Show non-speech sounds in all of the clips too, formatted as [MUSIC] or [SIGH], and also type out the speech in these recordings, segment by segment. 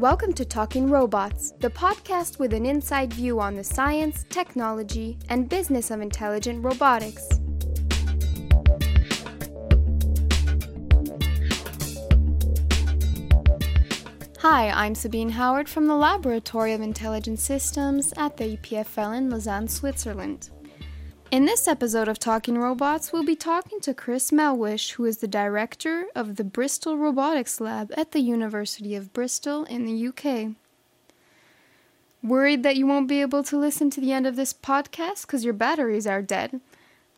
Welcome to Talking Robots, the podcast with an inside view on the science, technology, and business of intelligent robotics. Hi, I'm Sabine Hauert from the Laboratory of Intelligent Systems at the EPFL in Lausanne, Switzerland. In this episode of Talking Robots, we'll be talking to Chris Melhuish, who is the director of the Bristol Robotics Lab at the University of Bristol in the UK. Worried that you won't be able to listen to the end of this podcast because your batteries are dead?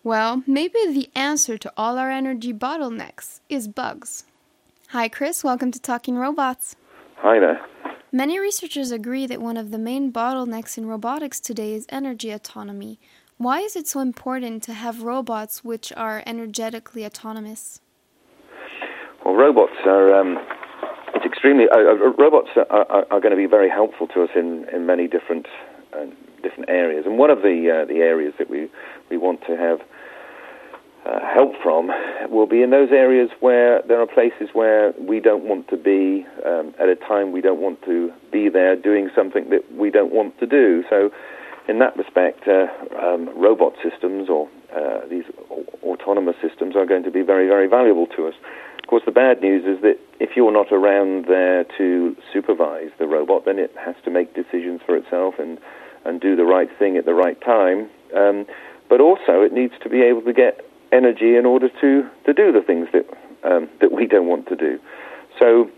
Well, maybe the answer to all our energy bottlenecks is bugs. Hi, Chris. Welcome to Talking Robots. Hi there. Many researchers agree that one of the main bottlenecks in robotics today is energy autonomy, why is it so important to have robots which are energetically autonomous? Well, robots are. Um, it's extremely. Uh, uh, robots are, are, are, going to be very helpful to us in, in many different uh, different areas, and one of the uh, the areas that we we want to have uh, help from will be in those areas where there are places where we don't want to be um, at a time we don't want to be there doing something that we don't want to do. So in that respect, uh, um, robot systems or uh, these autonomous systems are going to be very, very valuable to us. Of course, the bad news is that if you're not around there to supervise the robot, then it has to make decisions for itself and, and do the right thing at the right time. Um, but also, it needs to be able to get energy in order to, to do the things that, um, that we don't want to do. So,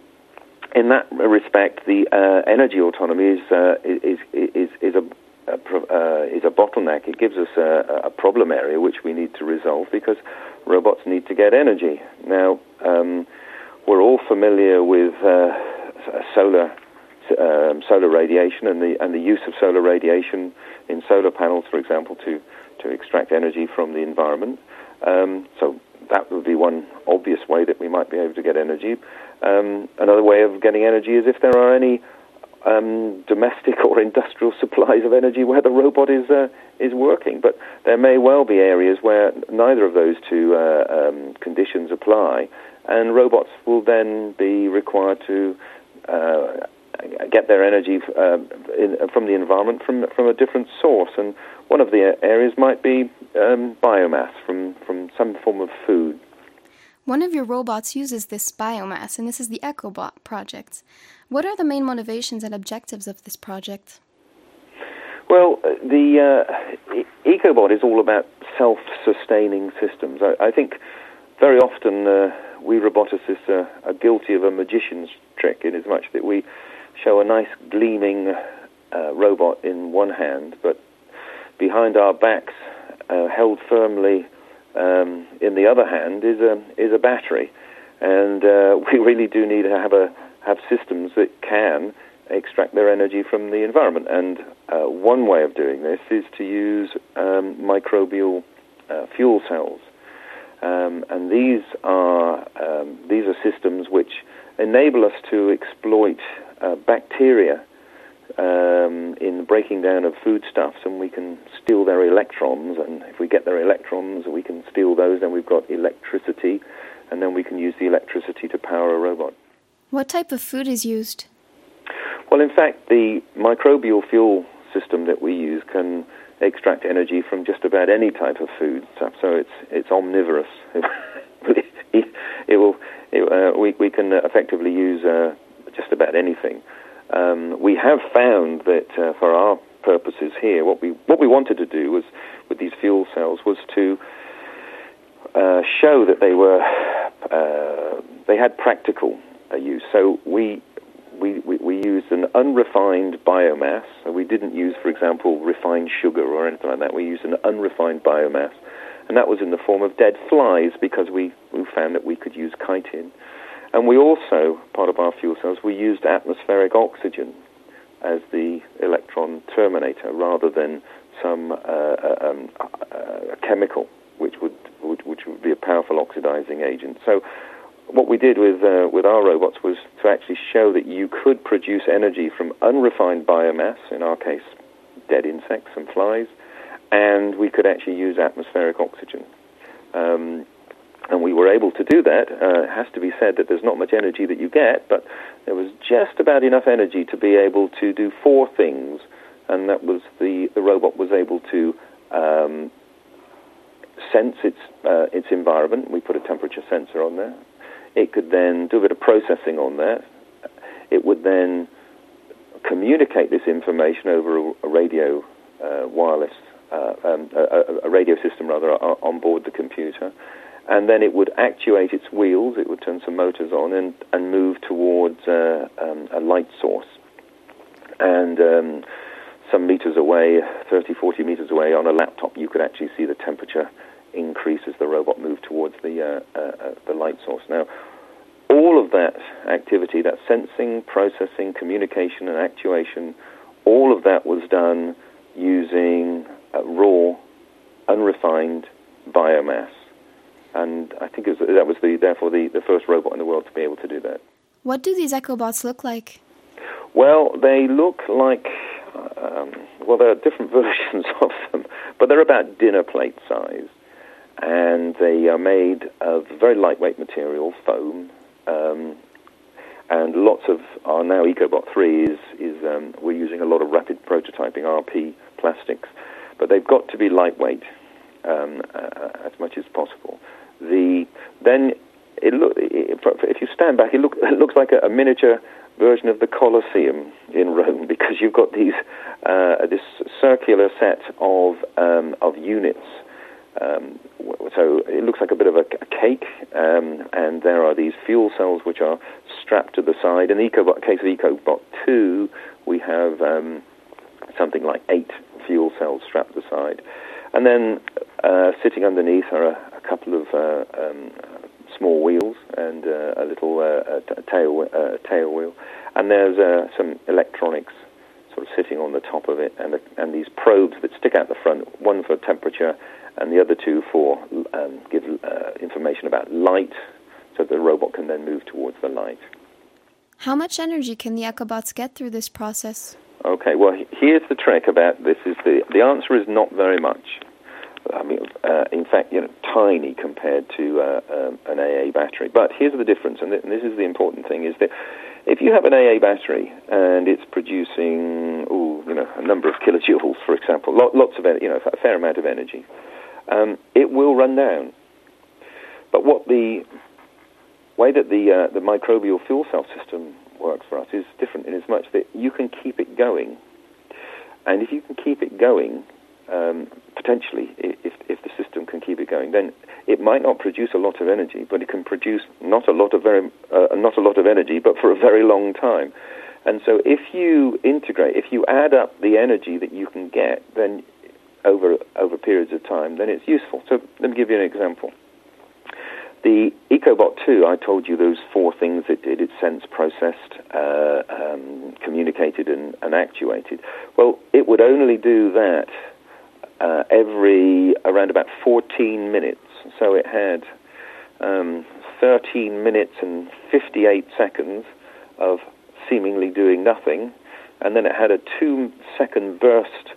in that respect, the uh, energy autonomy is, uh, is, is, is, a, uh, is a bottleneck. It gives us a, a, problem area which we need to resolve because robots need to get energy. Now, um, we're all familiar with uh, solar um, solar radiation and the and the use of solar radiation in solar panels, for example, to to extract energy from the environment. Um, so that would be one obvious way that we might be able to get energy. Um, another way of getting energy is if there are any um, domestic or industrial [LAUGHS] supplies of energy where the robot is uh, is working. But there may well be areas where neither of those two uh, um, conditions apply, and robots will then be required to uh, get their energy uh, in, from the environment from from a different source. And one of the areas might be um, biomass from from some form of food. One of your robots uses this biomass, and this is the EcoBot project. What are the main motivations and objectives of this project? Well, the uh, EcoBot is all about self-sustaining systems. I, I think very often uh, we roboticists are, are, guilty of a magician's trick in as much that we show a nice gleaming uh, robot in one hand, but behind our backs, uh, held firmly um, in the other hand, is a is a battery, and uh, [LAUGHS] we really do need to have a have systems that can extract their energy from the environment. And uh, one way of doing this is to use um, microbial uh, fuel cells. Um, and these are um, these are systems which enable us to exploit uh, bacteria um, in the breaking down of foodstuffs, and we can steal their electrons. And if we get their electrons, we can steal those. Then we've got electricity, and then we can use the electricity to power a robot. What type of food is used? Well, in fact, the microbial fuel system that we use can extract energy from just about any type of food. So, it's it's omnivorous. [LAUGHS] it, will. It, uh, we we can effectively use uh, just about anything. Um, we have found that uh, for our purposes here, what we what we wanted to do was with these fuel cells was to uh, show that they were uh, they had practical use. So we, we, we, we used an unrefined biomass. So we didn't use, for example, refined sugar or anything like that. We used an unrefined biomass. And that was in the form of dead flies because we, we found that we could use chitin. And we also, part of our fuel cells, we used atmospheric oxygen as the electron terminator rather than some uh, uh um, uh, chemical which would, would, which would be a powerful oxidizing agent. So what we did with uh, with our robots was to actually show that you could produce energy from unrefined biomass, in our case, dead insects and flies, and we could actually use atmospheric oxygen. Um, And we were able to do that. Uh, it has to be said that there's not much energy that you get, but there was just about enough energy to be able to do four things. And that was the, the robot was able to um, sense its, uh, its environment. We put a temperature sensor on there. It could then do a bit of processing on that. It would then communicate this information over a, radio uh, wireless, uh, um, a, a, radio system rather, on board the computer and then it would actuate its wheels, it would turn some motors on and, and move towards uh, um, a light source. And um, some meters away, 30, 40 meters away, on a laptop, you could actually see the temperature increase as the robot moved towards the, uh, uh, uh the light source. Now, all of that activity, that sensing, processing, communication, and actuation, all of that was done using uh, raw, unrefined biomass and I think was, that was the therefore the, the first robot in the world to be able to do that. What do these EcoBots look like? Well, they look like um, well, there are different [LAUGHS] versions of them, but they're about dinner plate size, and they are made of very lightweight material, foam. Um, and lots of our now EcoBot 3 is, is um, we're using a lot of rapid prototyping RP plastics, but they've got to be lightweight um, uh, as much as possible the then it look if you stand back, it, look, [LAUGHS] it looks like a, a, miniature version of the Colosseum in Rome [LAUGHS] because you've got these uh, this circular set of um, of units. Um, so it looks like a bit of a, a cake, um, and there are these fuel cells which are strapped to the side. In the EcoBot, case of EcoBot 2, we have um, something like eight fuel cells strapped to the side. And then uh, sitting underneath are a, a couple of uh, um, small wheels and uh, a little uh, tail uh, tail wheel, and there's uh, some electronics sort of sitting on the top of it, and and these probes that stick out the front, one for temperature, and the other two for um, give information about light, so the robot can then move towards the light. How much energy can the EcoBots get through this process? Okay, well, here's the trick about this: is the the answer is not very much. I mean, uh, in fact, you know, tiny compared to uh, um, an AA battery. But here's the difference, and, th- and, this is the important thing: is that if you have an AA battery and it's producing, ooh, you know, a number of kilojoules, for example, lots of, you know, a fair amount of energy, um, it will run down. But what the way that the uh, the microbial fuel cell system works for us is different in as much that you can keep it going. And if you can keep it going, um, potentially, if, if the system can keep it going, then it might not produce a lot of energy, but it can produce not a lot of very, uh, not a lot of energy, but for a very long time. And so, if you integrate, if you add up the energy that you can get, then over over periods of time, then it's useful. So, let me give you an example. The EcoBot 2, I told you those four things it did. It sensed, processed, uh, um, communicated, and, and, actuated. Well, it would only do that uh, every around about 14 minutes. So it had um, 13 minutes and 58 seconds of seemingly doing nothing, and then it had a two second burst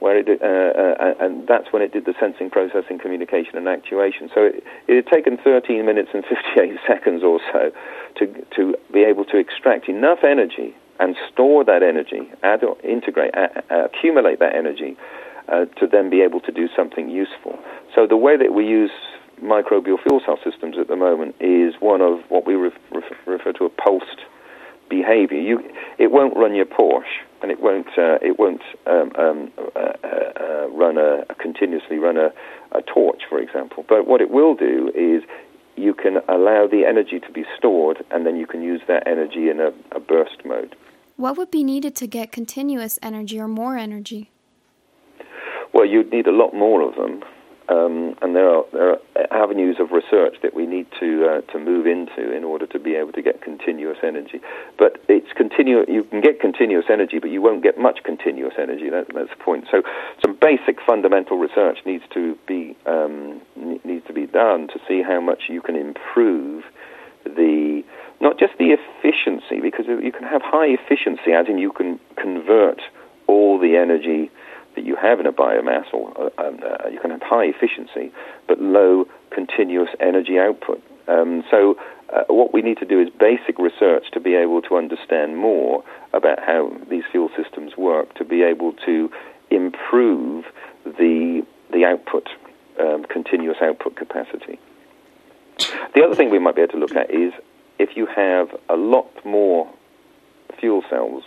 where it uh, uh, and that's when it did the sensing, processing, communication, and actuation. So it, it, had taken 13 minutes and 58 [LAUGHS] seconds or so to to be able to extract enough energy and store that energy, add, integrate, accumulate that energy uh, to then be able to do something useful. So the way that we use microbial fuel cell systems at the moment is one of what we ref, refer to a pulsed behavior. You, it won't run your Porsche and it won't uh, it won't um, um, uh, uh, run a, continuously run a, a, torch, for example. But what it will do is you can allow the energy to be stored, and then you can use that energy in a, a burst mode. What would be needed to get continuous energy or more energy? Well, you'd need a lot more of them. Um, and there are, there are avenues of research that we need to uh, to move into in order to be able to get continuous energy. But it's continuous. You can get continuous energy, but you won't get much continuous energy. That, that's the point. So some basic fundamental research needs to be um, needs to be done to see how much you can improve the not just the efficiency, because you can have high efficiency, as in you can convert all the energy you have in a biomass, or uh, uh, you can have high efficiency, but low continuous energy output. Um, so, uh, what we need to do is basic research to be able to understand more about how these fuel systems work, to be able to improve the the output, um, continuous output capacity. The other thing we might be able to look at is if you have a lot more fuel cells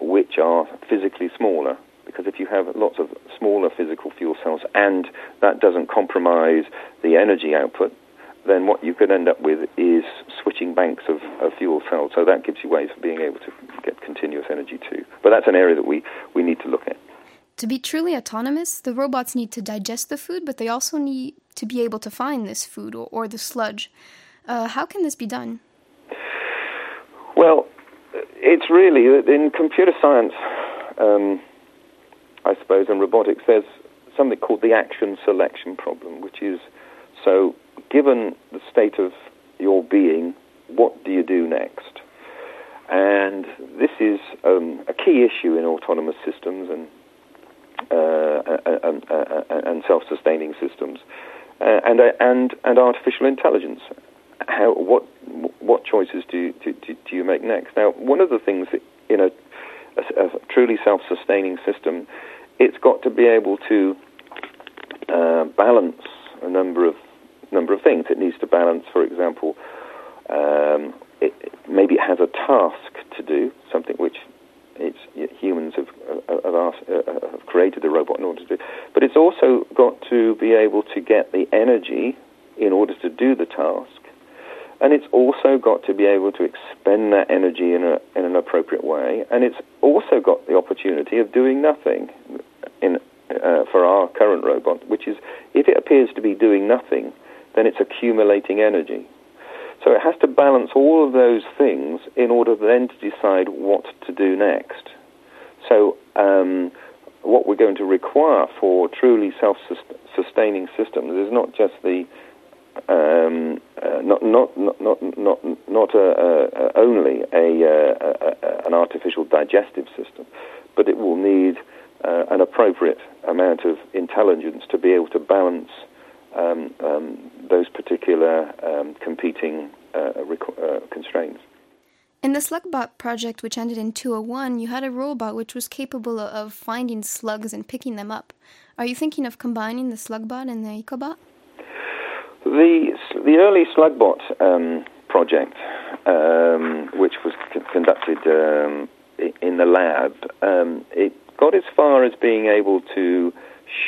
which are physically smaller, because if you have lots of smaller physical fuel cells and that doesn't compromise the energy output, then what you could end up with is switching banks of, of fuel cells. So that gives you ways of being able to get continuous energy too. But that's an area that we, we need to look at. To be truly autonomous, the robots need to digest the food, but they also need to be able to find this food or, or the sludge. Uh, how can this be done? Well, it's really in computer science, um, I suppose, and robotics. There's something called the action selection problem, which is so given the state of your being, what do you do next? And this is um, a key issue in autonomous systems and uh, and, uh, and self-sustaining systems, uh, and and and artificial intelligence. How what what choices do, do, do you make next? Now, one of the things that in a, a, a truly self-sustaining system, it's got to be able to uh, balance a number of number of things. It needs to balance, for example, um, it, maybe it has a task to do, something which humans have, have, asked, uh, have created the robot in order to do. But it's also got to be able to get the energy in order to do the task. And it's also got to be able to expend that energy in, a, in an appropriate way. And it's also got the opportunity of doing nothing in, uh, for our current robot, which is if it appears to be doing nothing, then it's accumulating energy. So it has to balance all of those things in order then to decide what to do next. So um, what we're going to require for truly self-sustaining systems is not just the um, uh, not not not not not not a, a, only a, a, an artificial digestive system, but it will need uh, an appropriate amount of intelligence to be able to balance um, um, those particular um, competing uh, uh, constraints. In the Slugbot project, which ended in 201, you had a robot which was capable of finding slugs and picking them up. Are you thinking of combining the Slugbot and the Ecobot? The the early Slugbot um, project, um, which was c- conducted um, in the lab, um, it got as far as being able to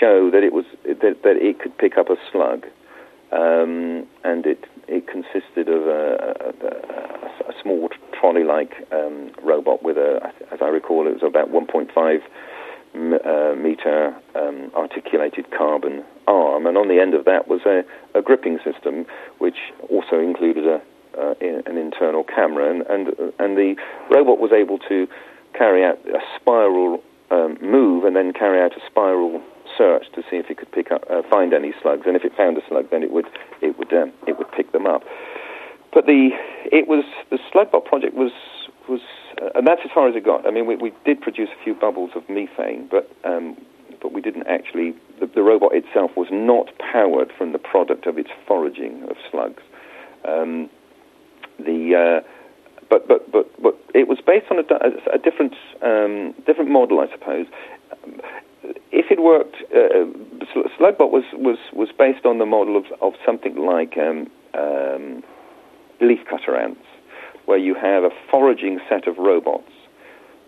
show that it was that, that it could pick up a slug, um, and it it consisted of a, a, a small trolley-like um, robot with a, as I recall, it was about 1.5 uh, meter um, articulated carbon arm, and on the end of that was a, a gripping system, which also included a, uh, in, an internal camera, and, and and the robot was able to carry out a spiral um, move and then carry out a spiral search to see if it could pick up, uh, find any slugs, and if it found a slug, then it would it would um, it would pick them up. But the it was the Slugbot project was was uh, and that's as far as it got. I mean, we, we did produce a few bubbles of methane, but um, but we didn't actually. The, the, robot itself was not powered from the product of its foraging of slugs. Um, the uh, but but but but it was based on a, a different um, different model, I suppose. If it worked, uh, Slugbot was, was, was based on the model of, of something like um, um, leafcutter ants where you have a foraging set of robots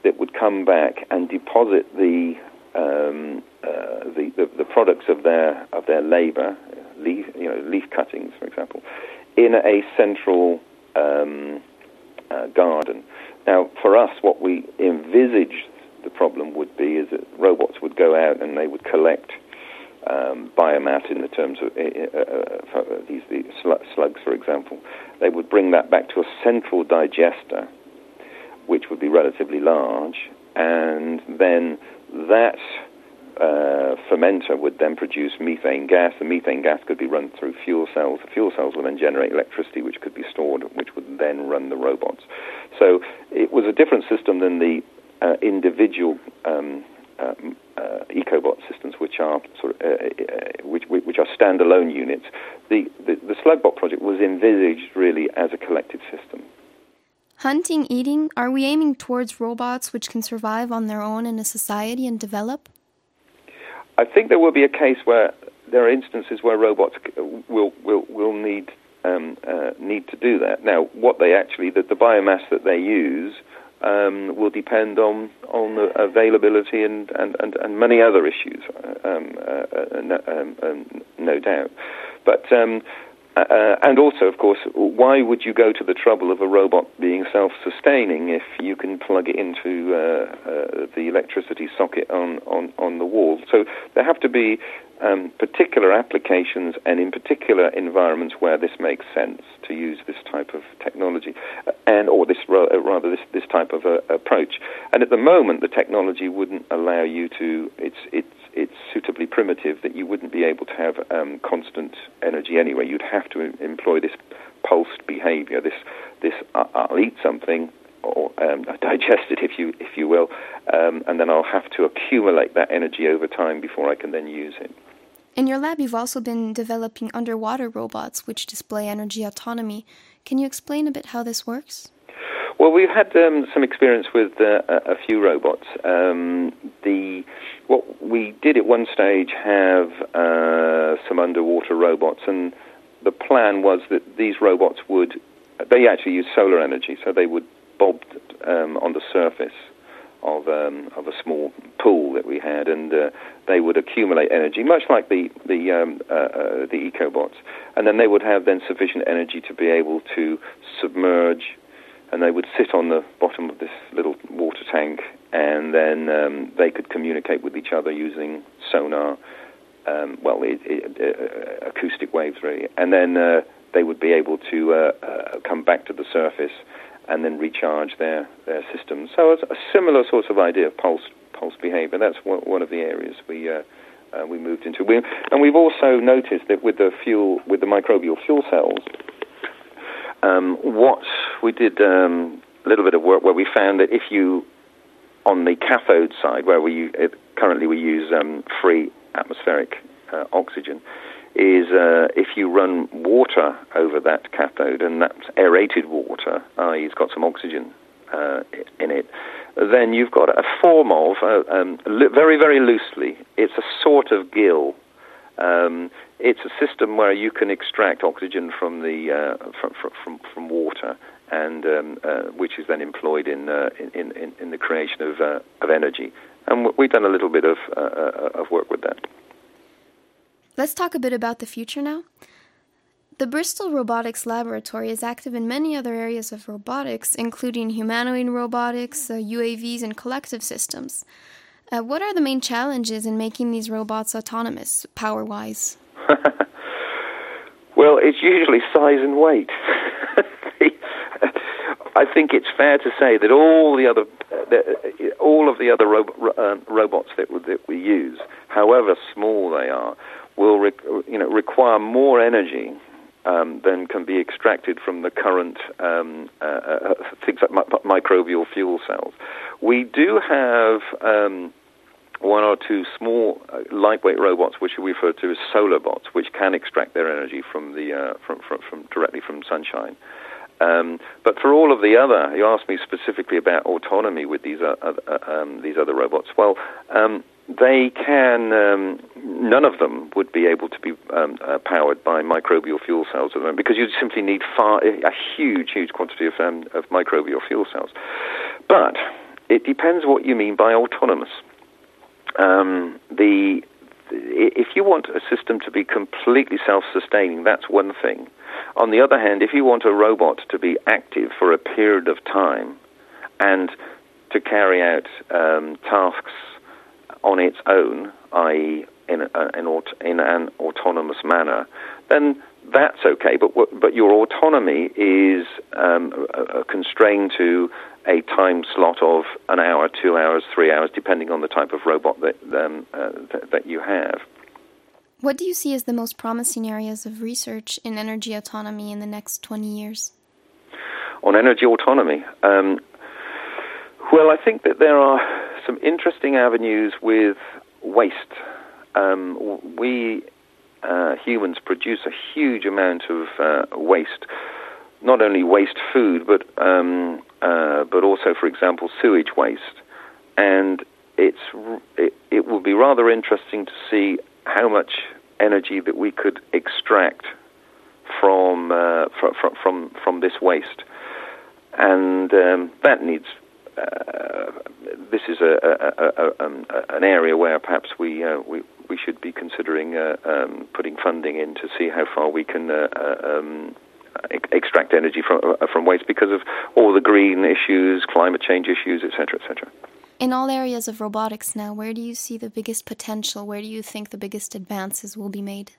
that would come back and deposit the um, uh, the, the, the, products of their of their labour, leaf you know leaf cuttings, for example, in a central um, uh, garden. Now, for us, what we envisage the problem would be is that robots would go out and they would collect um, biomass in the terms of uh, uh, these, these slugs, for example. They would bring that back to a central digester, which would be relatively large, and then that uh, fermenter would then produce methane gas. The methane gas could be run through fuel cells. The fuel cells would then generate electricity, which could be stored, which would then run the robots. So it was a different system than the uh, individual um, um, uh, EcoBot systems, which are sort of uh, uh, which, which are standalone units. The, the the Slugbot project was envisaged really as a collective system. Hunting, eating, are we aiming towards robots which can survive on their own in a society and develop? I think there will be a case where there are instances where robots will will will need um, uh, need to do that. Now, what they actually the, the biomass that they use um, will depend on on the availability and and, and, and many other issues, um, uh, uh no, um, um, no, doubt. But um, uh, and also, of course, why would you go to the trouble of a robot being self-sustaining if you can plug it into uh, uh, the electricity socket on, on, on the wall? So there have to be um, particular applications and in particular environments where this makes sense to use this type of technology, and or this uh, rather this this type of uh, approach. And at the moment, the technology wouldn't allow you to. It's it's it's suitably primitive that you wouldn't be able to have um, constant energy anyway. You'd have to employ this pulsed behavior. This this uh, I'll eat something or um, [LAUGHS] digest it, if you if you will, um, and then I'll have to accumulate that energy over time before I can then use it. In your lab, you've also been developing underwater robots which display energy autonomy. Can you explain a bit how this works? Well, we've had um, some experience with uh, a few robots. Um, the what we did at one stage have uh, some underwater robots, and the plan was that these robots would they actually use solar energy, so they would bob um, on the surface of um, of a small pool that we had, and uh, they would accumulate energy, much like the the um, uh, uh, the ecobots, and then they would have then sufficient energy to be able to submerge, and they would sit on the bottom of this little water tank, and then um, they could communicate with each other using sonar, um, well, it, it, uh, acoustic waves really, and then uh, they would be able to uh, come back to the surface and then recharge their, their systems. So it's a similar sort of idea of pulse pulse behavior. That's one of the areas we uh, uh, we moved into. We, and we've also noticed that with the fuel with the microbial fuel cells, um, what we did um, a little bit of work where we found that if you on the cathode side, where we currently we use um, free atmospheric uh, oxygen, is uh, if you run water over that cathode, and that's aerated water, i.e., it's got some oxygen uh, in it, then you've got a form of, uh, um, very, very loosely, it's a sort of gill. Um, it's a system where you can extract oxygen from the uh, from, from, from water, and um, uh, which is then employed in, uh, in, in, in the creation of of energy. And we've done a little bit of of work with that. Let's talk a bit about the future now. The Bristol Robotics Laboratory is active in many other areas of robotics, including humanoid robotics, uh, UAVs, and collective systems. Uh, what are the main challenges in making these robots autonomous, power wise? [LAUGHS] well, it's usually size and weight. [LAUGHS] I think it's fair to say that all the other, uh, all of the other ro- uh, robots that, that we use, however small they are, will re- you know, require more energy um, than can be extracted from the current um, uh, uh, things like mi- microbial fuel cells. We do have um, one or two small uh, lightweight robots, which we refer to as solar bots, which can extract their energy from the uh, from, from, from, directly from sunshine. Um, but for all of the other, you asked me specifically about autonomy with these uh, um, these other robots. Well, um, they can, um, none of them would be able to be um, uh, powered by microbial fuel cells at the moment because you simply need far, a huge, huge quantity of, um, of microbial fuel cells. But it depends what you mean by autonomous. Um, the, if you want a system to be completely self-sustaining, that's one thing. On the other hand, if you want a robot to be active for a period of time and to carry out um, tasks on its own, i.e., in, a, in, aut- in an autonomous manner, then that's okay. But but your autonomy is um, constrained to a time slot of an hour, two hours, three hours, depending on the type of robot that um, uh, th- that you have. What do you see as the most promising areas of research in energy autonomy in the next twenty years? On energy autonomy, um, well, I think that there are some interesting avenues with waste. Um, we uh, humans produce a huge amount of uh, waste, not only waste food, but um, uh, but also, for example, sewage waste. And it's it, it will be rather interesting to see how much energy that we could extract from uh, from, from from this waste, and um, that needs. Uh, this is a, a, a, um, an area where perhaps we uh, we we should be considering uh, um, putting funding in to see how far we can uh, uh, um, extract energy from from waste because of all the green issues, climate change issues, etc., etc. In all areas of robotics now, where do you see the biggest potential? Where do you think the biggest advances will be made?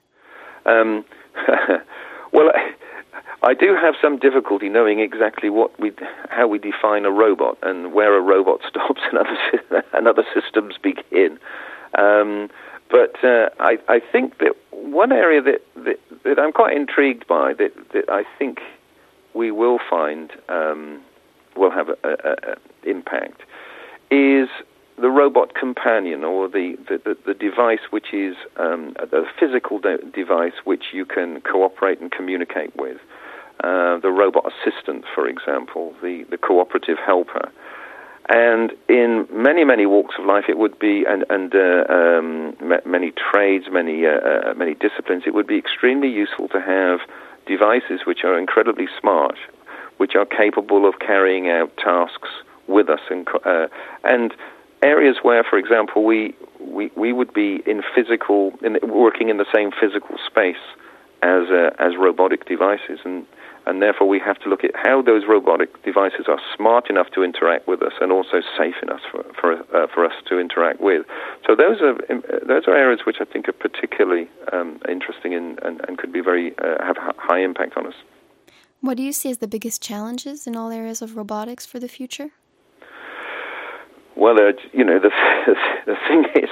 Um, [LAUGHS] well, I do have some difficulty knowing exactly what we, how we define a robot and where a robot [LAUGHS] stops and other, and other systems begin. Um, but uh, I, I think that one area that, that, that, I'm quite intrigued by, that, that I think we will find um, will have an impact, is the robot companion or the, the, the, device which is um, a physical de- device which you can cooperate and communicate with. Uh, the robot assistant, for example, the, the cooperative helper. And in many, many walks of life, it would be, and, and uh, um, many trades, many, uh, uh, many disciplines, it would be extremely useful to have devices which are incredibly smart, which are capable of carrying out tasks with us, and, uh, and areas where, for example, we, we, we would be in physical, in, working in the same physical space as, uh, as robotic devices. And and therefore we have to look at how those robotic devices are smart enough to interact with us and also safe enough for for, uh, for us to interact with. So those are um, those are areas which I think are particularly um, interesting and, and, and, could be very uh, have high impact on us. What do you see as the biggest challenges in all areas of robotics for the future? Well, uh, you know, the, [LAUGHS] the thing is,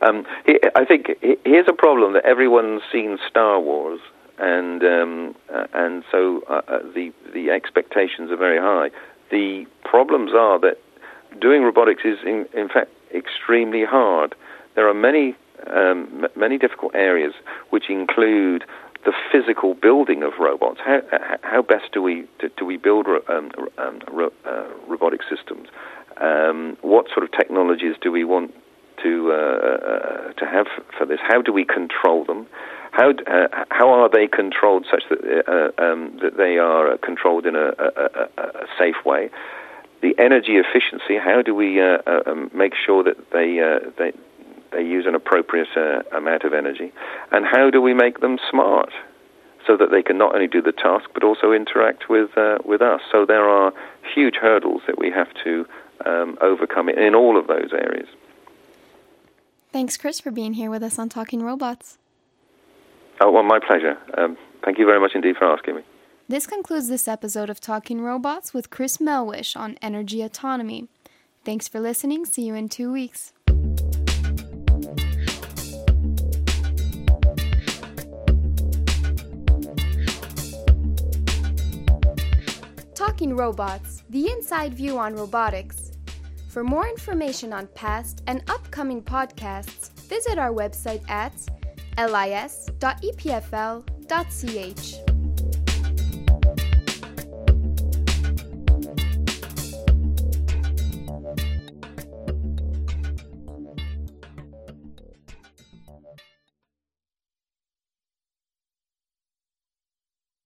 um, I think here's a problem that everyone's seen Star Wars and um, uh, and so uh, uh, the the expectations are very high. The problems are that doing robotics is in, in fact extremely hard. There are many um, many difficult areas which include the physical building of robots. How, how best do we do, do we build um, um, ro, uh, robotic systems? Um, what sort of technologies do we want to uh, uh, to have for this? How do we control them? How uh, how are they controlled such that uh, um, that they are controlled in a, a, a, safe way? The energy efficiency. How do we uh, uh um, make sure that they uh, they they use an appropriate uh, amount of energy? And how do we make them smart? So that they can not only do the task but also interact with with us. So there are huge hurdles that we have to um, overcome in all of those areas. Thanks, Chris, for being here with us on Talking Robots. Oh, well, my pleasure. Um, thank you very much indeed for asking me. This concludes this episode of Talking Robots with Chris Melhuish on energy autonomy. Thanks for listening. See you in two weeks. Talking Robots, the inside view on robotics. For more information on past and upcoming podcasts, visit our website at lis.epfl.ch.